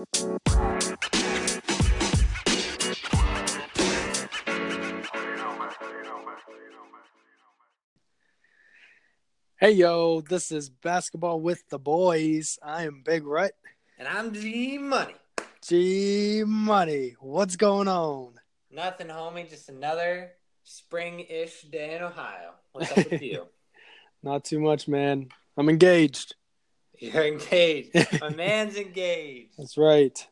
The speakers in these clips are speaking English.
Hey yo, this is basketball with the boys. I am Big Rut. And I'm G Money. G Money. What's going on? Nothing, homie. Just another spring-ish day in Ohio. What's up with you? Not too much, man. I'm engaged. You're engaged. My man's engaged. That's right.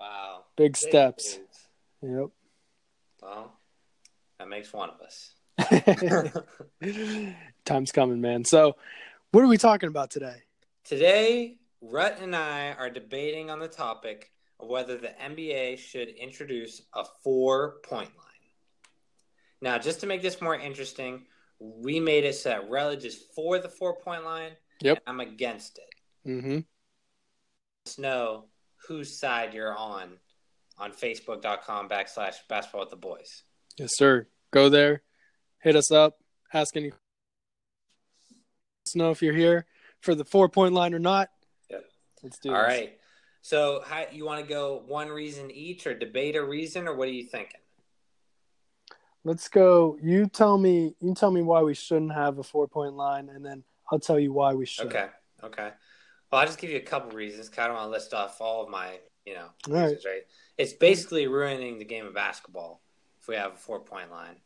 Wow. Big steps. dudes. Yep. Well, that makes one of us. Time's coming, man. So, what are we talking about today? Today, Rut and I are debating on the topic of whether the NBA should introduce a four-point line. Now, just to make this more interesting, we made it so that is for the four-point line. Yep. I'm against it. Mm-hmm. Let us know whose side you're on on facebook.com backslash basketball with the boys. Yes, sir. Go there, hit us up, ask any. Let us know if you're here for the four point line or not. Yep. Let's do All this. right. So how you want to go one reason each or debate a reason or what are you thinking? Let's go. You tell me. You tell me why we shouldn't have a four point line, and then I'll tell you why we should. Okay. Okay. Well, I'll just give you a couple reasons. I don't want to list off all of my, you know, All right. reasons, right? It's basically ruining the game of basketball if we have a four point line.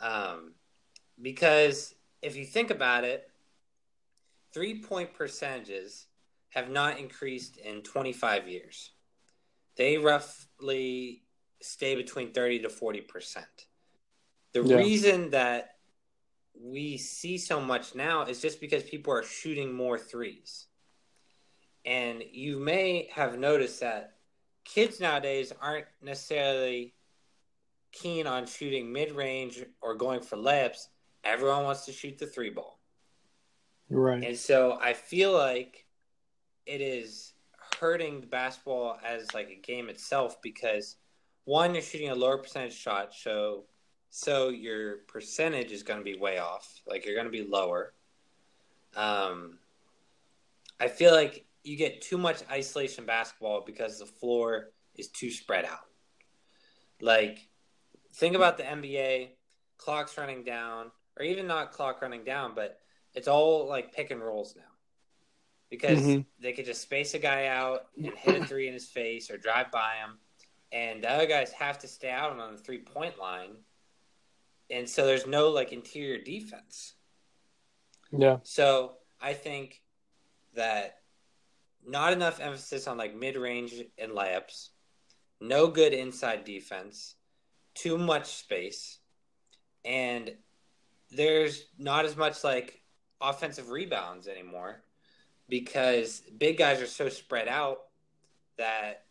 Um, because if you think about it, three point percentages have not increased in 25 years. They roughly stay between 30 to 40%. The Yeah. reason that we see so much now is just because people are shooting more threes. And you may have noticed that kids nowadays aren't necessarily keen on shooting mid range or going for layups. Everyone wants to shoot the three ball. Right. And so I feel like it is hurting the basketball as like a game itself because one, you're shooting a lower percentage shot, so so your percentage is going to be way off. Like you're going to be lower. Um, I feel like you get too much isolation basketball because the floor is too spread out. Like, think about the NBA, clock's running down, or even not clock running down, but it's all like pick and rolls now. Because Mhm. they could just space a guy out and hit a three in his face or drive by him, and the other guys have to stay out on the three point line. And so there's no like interior defense. Yeah. So I think that not enough emphasis on like mid range and layups, no good inside defense, too much space, and there's not as much like offensive rebounds anymore because big guys are so spread out that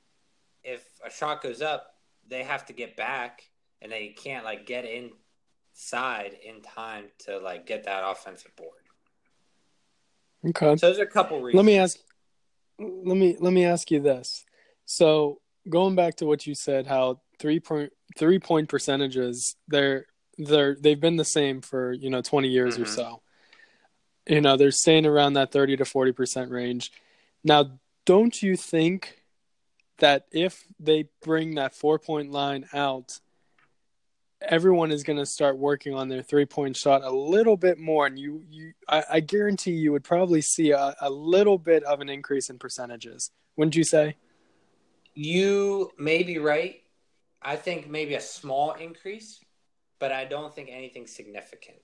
if a shot goes up, they have to get back and they can't like get inside in time to like get that offensive board. Okay. So those are a couple reasons. Let me ask. Let me let me ask you this. So going back to what you said, how three point three point percentages they're they're they've been the same for you know twenty years or Mhm. so. You know they're staying around that thirty to forty percent range. Now, don't you think that if they bring that four point line out, everyone is going to start working on their three point shot a little bit more, and you you I, I guarantee you would probably see a, a little bit of an increase in percentages. Wouldn't you say? You may be right. I think maybe a small increase, but I don't think anything significant.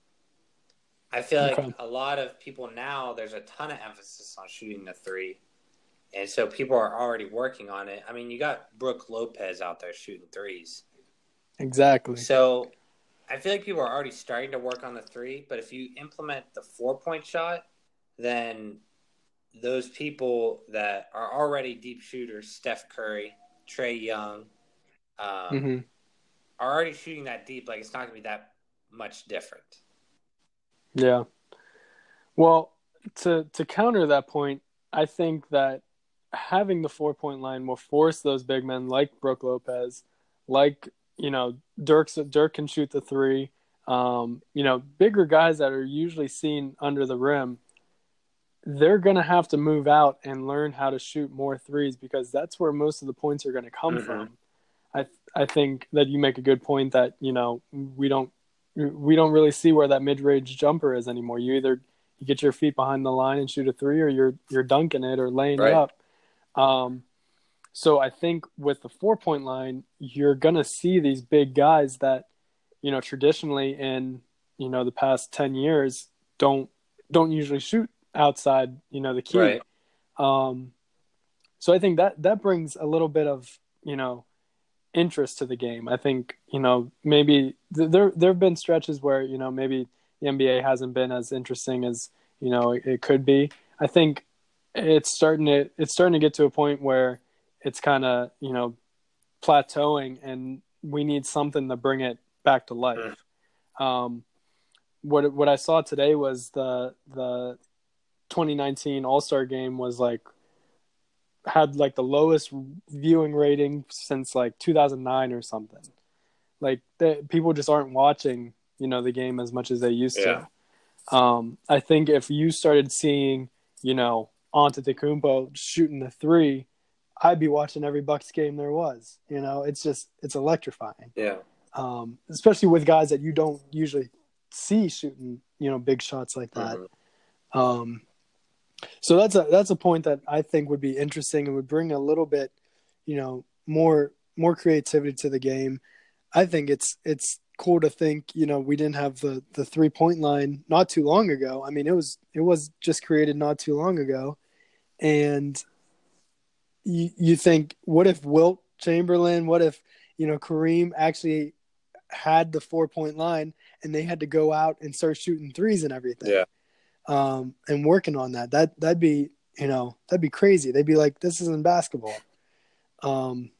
I feel like Okay. a lot of people now, there's a ton of emphasis on shooting the three. And so people are already working on it. I mean, you got Brooke Lopez out there shooting threes. Exactly. So I feel like people are already starting to work on the three, but if you implement the four point shot, then those people that are already deep shooters, Steph Curry, Trae Young, um, hmm are already shooting that deep. Like it's not going to be that much different. Yeah. Well, to to counter that point, I think that having the four point line will force those big men like Brooke Lopez, like you know Dirk's Dirk can shoot the three. Um, you know, bigger guys that are usually seen under the rim. they're going to have to move out and learn how to shoot more threes because that's where most of the points are going to come Mhm. from. I I think that you make a good point that you know we don't we don't really see where that mid range jumper is anymore. You either you get your feet behind the line and shoot a three, or you're you're dunking it or laying Right. it up. Um, so I think with the four point line, you're gonna see these big guys that you know traditionally in you know the past ten years don't don't usually shoot outside you know the key. Right. Um, so I think that that brings a little bit of you know interest to the game. I think you know maybe th- there there have been stretches where you know maybe the NBA hasn't been as interesting as you know it, it could be. I think it's starting to it's starting to get to a point where it's kind of you know plateauing, and we need something to bring it back to life. Um, what what I saw today was the the 2019 All Star Game was like had like the lowest viewing rating since like 2009 or something. Like the, people just aren't watching, you know, the game as much as they used Yeah. to. Um, I think if you started seeing, you know, Antetokounmpo shooting the three, I'd be watching every Bucks game there was. You know, it's just it's electrifying Yeah. um, especially with guys that you don't usually see shooting, you know, big shots like that. Mhm. Um, so that's a that's a point that I think would be interesting and would bring a little bit, you know, more more creativity to the game. I think it's it's cool to think, you know, we didn't have the the three point line not too long ago. I mean, it was it was just created not too long ago, and you you think, what if Wilt Chamberlain, what if you know Kareem actually had the four point line and they had to go out and start shooting threes and everything Yeah. um, and working on that. That that'd be you know that'd be crazy. They'd be like, this isn't basketball. Um,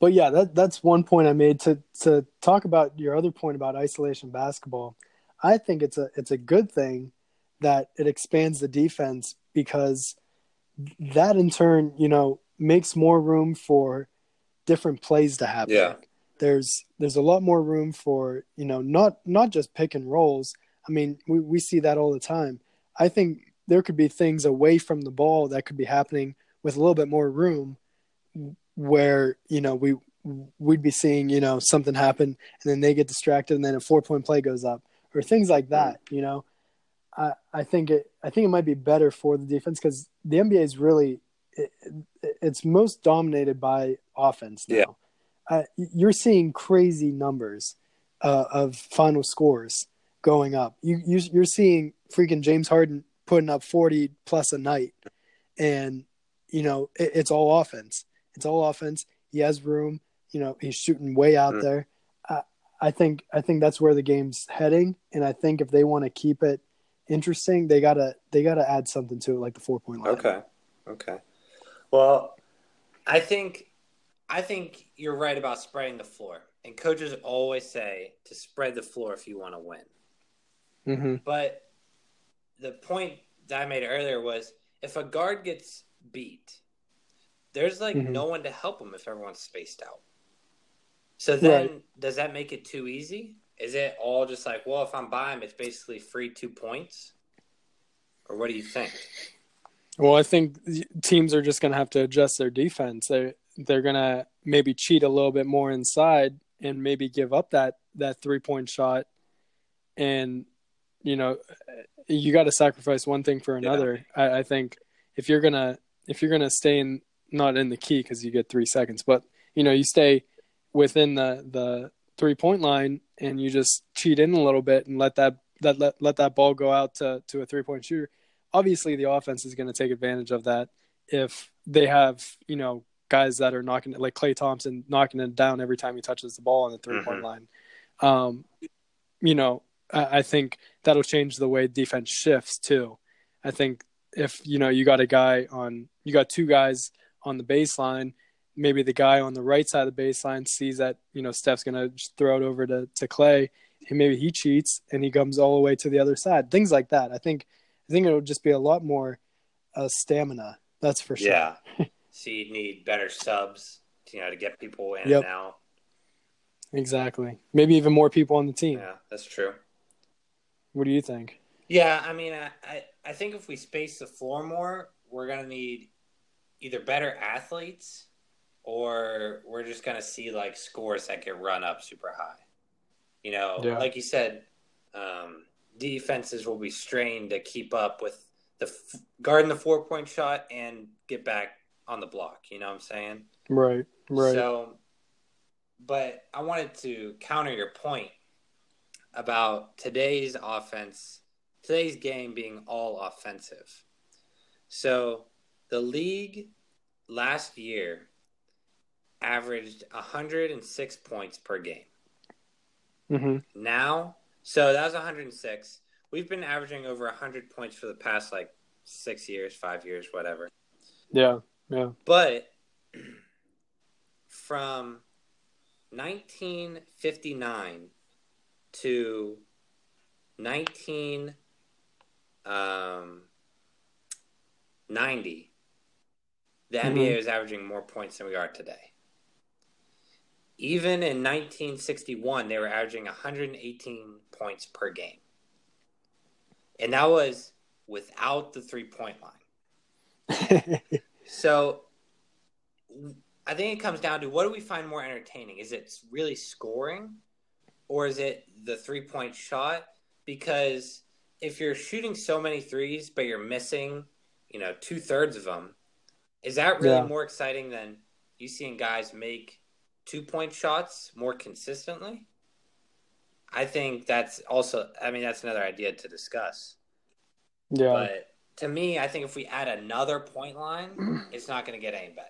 but yeah, that that's one point I made to to talk about your other point about isolation basketball. I think it's a it's a good thing that it expands the defense because that in turn, you know, makes more room for different plays to happen. Yeah. There's there's a lot more room for, you know, not not just pick and rolls. I mean, we, we see that all the time. I think there could be things away from the ball that could be happening with a little bit more room where, you know, we we'd be seeing, you know, something happen and then they get distracted and then a four point play goes up or things like that, you know. I, I think it I think it might be better for the defense because the NBA is really it, it- it's most dominated by offense now. Yeah. Uh, you're seeing crazy numbers uh, of final scores going up. You, you you're seeing freaking James Harden putting up 40 plus a night, and you know it, it's all offense. It's all offense. He has room. You know he's shooting way out Mm. there. I I think I think that's where the game's heading, and I think if they want to keep it interesting, they gotta they gotta add something to it, like the four point line. Okay. Okay. Well, I think I think you're right about spreading the floor. And coaches always say to spread the floor if you want to win. Mm-hmm. But the point that I made earlier was if a guard gets beat, there's like Mhm. no one to help him if everyone's spaced out. So then, Right. does that make it too easy? Is it all just like, well, if I'm by him, it's basically free two points? Or what do you think? Well, I think teams are just going to have to adjust their defense. They they're going to maybe cheat a little bit more inside and maybe give up that that three point shot. And you know, you got to sacrifice one thing for another. I, I think if you're gonna if you're gonna stay in not in the key because you get three seconds, but you know you stay within the the three point line and you just cheat in a little bit and let that that let, let that ball go out to to a three point shooter obviously the offense is going to take advantage of that if they have you know guys that are knocking it like Klay Thompson knocking it down every time he touches the ball on the 3 point Mhm. line. Um, you know, I, I think that'll change the way defense shifts too. I think if you know you got a guy on you got two guys on the baseline, maybe the guy on the right side of the baseline sees that you know Steph's going to just throw it over to to Klay, and maybe he cheats and he comes all the way to the other side. Things like that. I think I think it'll just be a lot more uh, stamina. That's for sure. Yeah. so you need better subs, you know, to get people in Yep. and out. Exactly. Maybe even more people on the team. Yeah, that's true. What do you think? Yeah, I mean, I, I I think if we space the floor more, we're gonna need either better athletes or we're just gonna see like scores that get run up super high. You know, Yeah. like you said, um, defenses will be strained to keep up with the f- guarding the four point shot and get back on the block. You know what I'm saying? Right. Right. So, but I wanted to counter your point about today's offense, today's game being all offensive. So, the league last year averaged 106 points per game. hmm Now, so that was 106. We've been averaging over 100 points for the past like six years, five years, whatever. Yeah. Yeah. But from 1959 to 19 um, 90, the Mhm. NBA was averaging more points than we are today. Even in 1961, they were averaging 118 points per game. And that was without the three point line. So I think it comes down to what do we find more entertaining? Is it really scoring or is it the three point shot? Because if you're shooting so many threes, but you're missing, you know, two thirds of them, is that really Yeah. more exciting than you seeing guys make two point shots more consistently? I think that's also, I mean, that's another idea to discuss. yeah. But to me, I think if we add another point line, it's not going to get any better.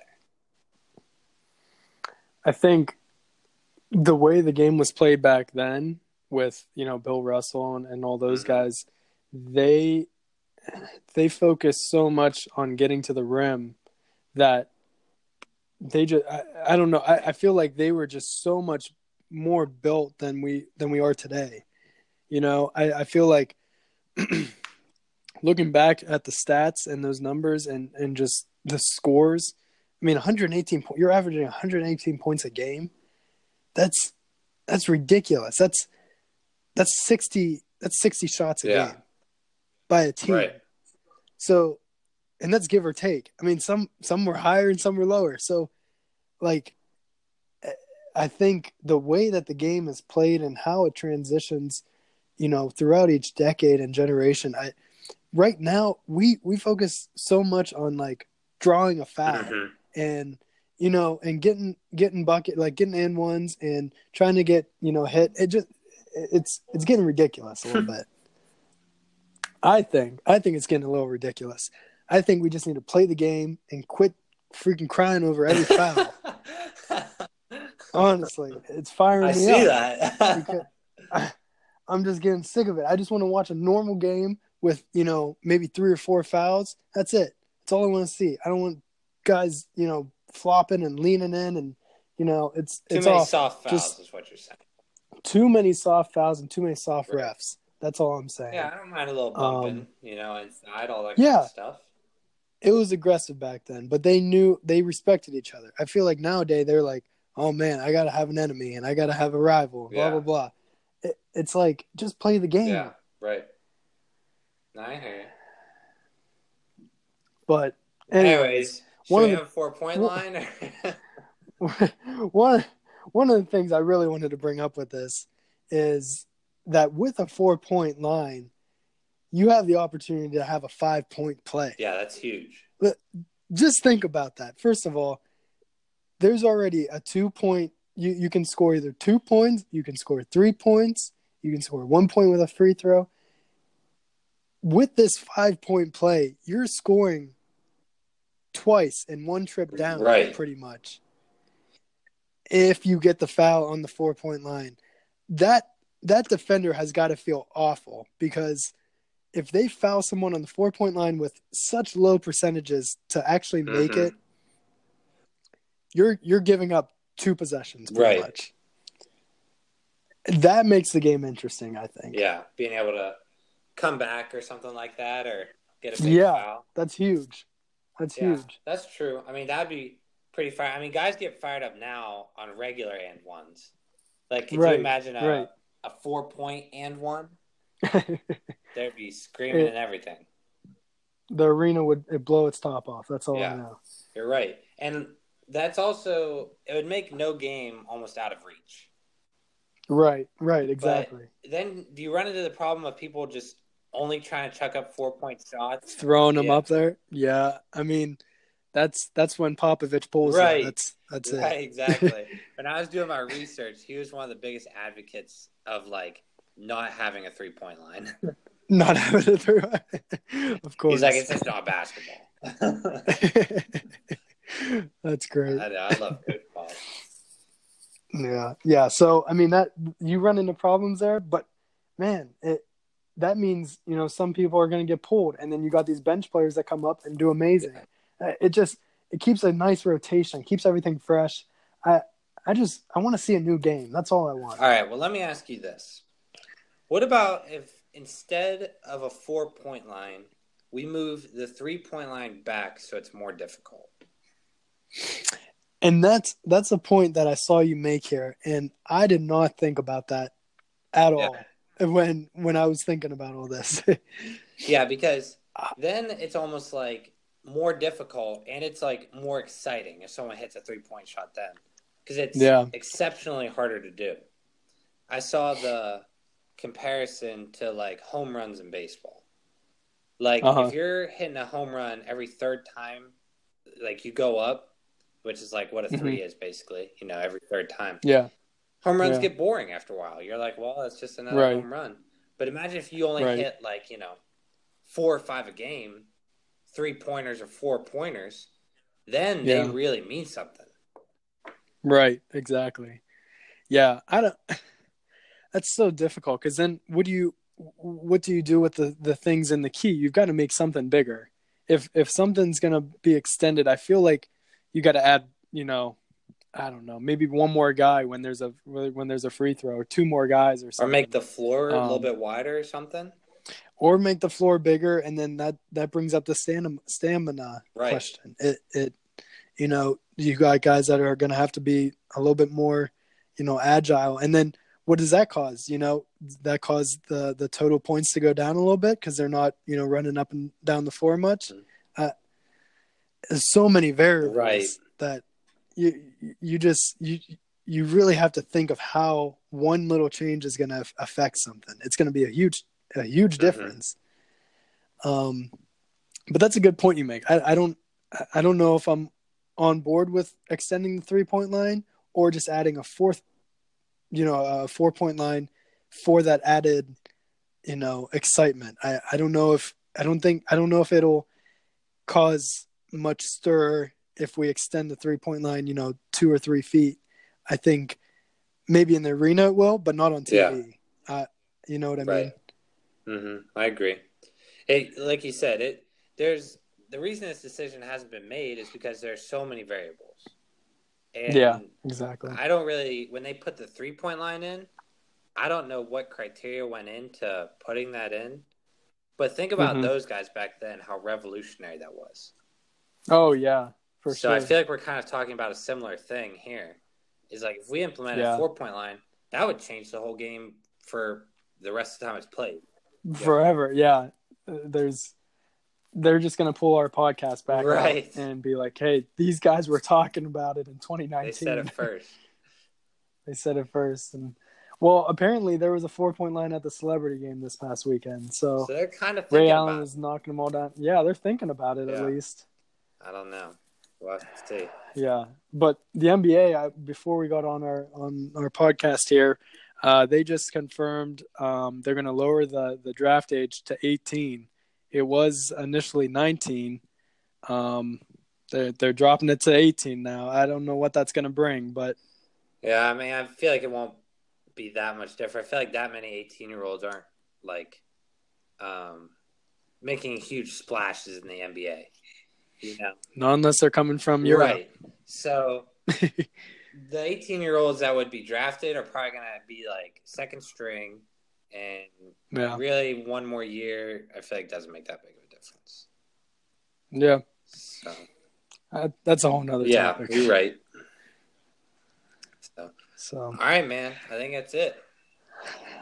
I think the way the game was played back then with, you know, Bill Russell and, and all those Mhm. guys, they they focused so much on getting to the rim that they just I, I don't know, I, I feel like they were just so much more built than we than we are today. You know, I, I feel like looking back at the stats and those numbers and, and just the scores, I mean, 118 points. You're averaging 118 points a game. That's that's ridiculous. That's that's 60. That's 60 shots a Yeah. game by a team. Right. So, and that's give or take. I mean, some some were higher and some were lower. So, like, I think the way that the game is played and how it transitions, you know, throughout each decade and generation, I right now we we focus so much on like drawing a foul Mhm. and you know and getting getting bucket like getting in ones and trying to get you know hit it just it's it's getting ridiculous a little bit i think i think it's getting a little ridiculous i think we just need to play the game and quit freaking crying over every foul. Honestly it's firing I me see up. that. I, i'm just getting sick of it. I just want to watch a normal game with you know maybe three or four fouls. That's it. That's all i want to see. I don't want guys you know flopping and leaning in and you know it's Too it's many all soft fouls Just- is what you're saying. too many soft fouls and too many soft refs. That's all i'm saying. Yeah, I don't mind a little bumping, Um, you know, inside all that yeah. kind of stuff. It was aggressive back then but they knew they respected each other i feel like nowadays they're like oh man i gotta have an enemy and i gotta have a rival blah Yeah. blah blah it, it's like just play the game Yeah, right. No, I hear you. but anyways Anyways, one of have a four point one- line? one one of the things I really wanted to bring up with this is that with a four point line, you have the opportunity to have a five point play. yeah, that's huge. But Just think about that. First of all, there's already a two point. You you can score either two points, you can score three points, you can score one point with a free throw. With this five point play, you're scoring twice in one trip down, Right. pretty much. If you get the foul on the four point line, that that defender has got to feel awful because if they foul someone on the four point line with such low percentages to actually make Mhm. it, you're you're giving up two possessions pretty Right. much. That makes the game interesting, I think. Yeah, being able to come back or something like that, or get a big Yeah. foul. That's huge. That's Yeah, huge. that's true. I mean, that'd be pretty fire. I mean, guys get fired up now on regular and ones. Like, could Right, you imagine a, right. a four point and one? They'd be screaming It- and everything. the arena would it blow its top off. That's all Yeah. I know. You're right, and that's also it would make no game almost out of reach. Right, right, exactly. Then do you run into the problem of people just only trying to chuck up four point shots? Throwing them Yeah. up there. Yeah, I mean, that's that's when Popovich pulls. it. Right. That's that's right, it. exactly. when I was doing my research, he was one of the biggest advocates of like not having a three point line. Not having it through. of course. He's like, it's just not basketball. that's great. I, know, I love. Yeah, yeah. So I mean that you run into problems there, but man, it that means you know some people are going to get pulled, and then you got these bench players that come up and do amazing. Uh, It just it keeps a nice rotation, keeps everything fresh. I I just I want to see a new game. That's all I want. All right, well, let me ask you this. What about if instead of a four point line, we move the three point line back so it's more difficult? And that's that's a point that I saw you make here, and I did not think about that at all when when I was thinking about all this. Yeah, because then it's almost like more difficult and it's like more exciting if someone hits a three point shot then because it's Yeah. exceptionally harder to do. I saw the comparison to like home runs in baseball. Like Uh-huh. if you're hitting a home run every third time, like you go up, which is like what a 3 Mm-hmm. is basically, you know, every third time. yeah, Home runs Yeah. get boring after a while. You're like, well, it's just another Right. home run. But imagine if you only Right. hit like, you know, four or five a game, three pointers or four pointers, then they really mean something. right, exactly. Yeah, I don't. That's so difficult because then what do you what do you do with the the things in the key? You've got to make something bigger. If if something's gonna be extended, I feel like you got to add. You know, I don't know, maybe one more guy when there's a when there's a free throw, or two more guys, or something. Or make the floor a little Um, bit wider or something. or make the floor bigger and then that that brings up the stamina stamina Right. question it it you know you got guys that are going to have to be a little bit more you know agile and then what does that cause you know that caused the the total points to go down a little bit because they're not you know running up and down the floor much Mhm. uh, there's so many variables Right. that you you just you you really have to think of how one little change is going to affect something it's going to be a huge a huge Mhm. difference um but that's a good point you make i, I don't I- i don't know if i'm on board with extending the three point line or just adding a fourth you know a four point line for that added you know excitement i i don't know if i don't think i don't know if it'll cause much stir if we extend the three point line you know two or three feet i think maybe in the arena it will but not on tv uh, you know what i mean Right. hmm I agree. It, like you said, it there's the reason this decision hasn't been made is because there's so many variables. And Yeah. exactly I don't really when they put the three point line in, I don't know what criteria went into putting that in. But think about Mhm. those guys back then, how revolutionary that was. oh yeah for so sure I feel like we're kind of talking about a similar thing here. Is like if we implement Yeah. a four point line, that would change the whole game for the rest of the time it's played. forever yeah Uh, there's they're just going to pull our podcast back Right. and be like hey these guys were talking about it in 2019 They said it first. They said it first and well apparently there was a four point line at the celebrity game this past weekend so, So they're kind of thinking ray allen about is knocking them all down yeah they're thinking about it Yeah. at least I don't know. We'll have to see. Yeah, but the NBA I, before we got on our on our podcast here, uh, they just confirmed um, they're going to lower the the draft age to 18. It was initially 19. Um, they're they're dropping it to 18 now. I don't know what that's going to bring, but Yeah, I mean, I feel like it won't be that much different. I feel like that many 18 year olds aren't like um, making huge splashes in the NBA. You know, not unless they're coming from Europe. right? So the 18 year olds that would be drafted are probably going to be like second string, and yeah, really one more year. I feel like doesn't make that big of a difference. yeah, So uh, that's a whole nother yeah, topic. you're right. So So all right, man. I think that's it.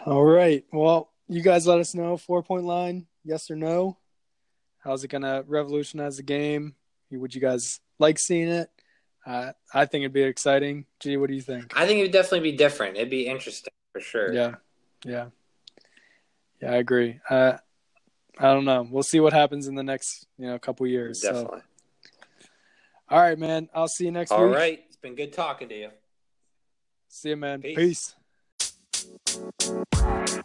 all right, well, you guys let us know four point line, yes or no. How's it gonna revolutionize the game? Would you guys like seeing it? Uh, I think it'd be exciting. Gee, what do you think? I think it would definitely be different. It'd be interesting for sure. Yeah, yeah, yeah. I agree. Uh, I don't know. We'll see what happens in the next you know couple years. definitely. So. All right, man. I'll see you next All week. right. It's been good talking to you. See you, man. Peace. Peace.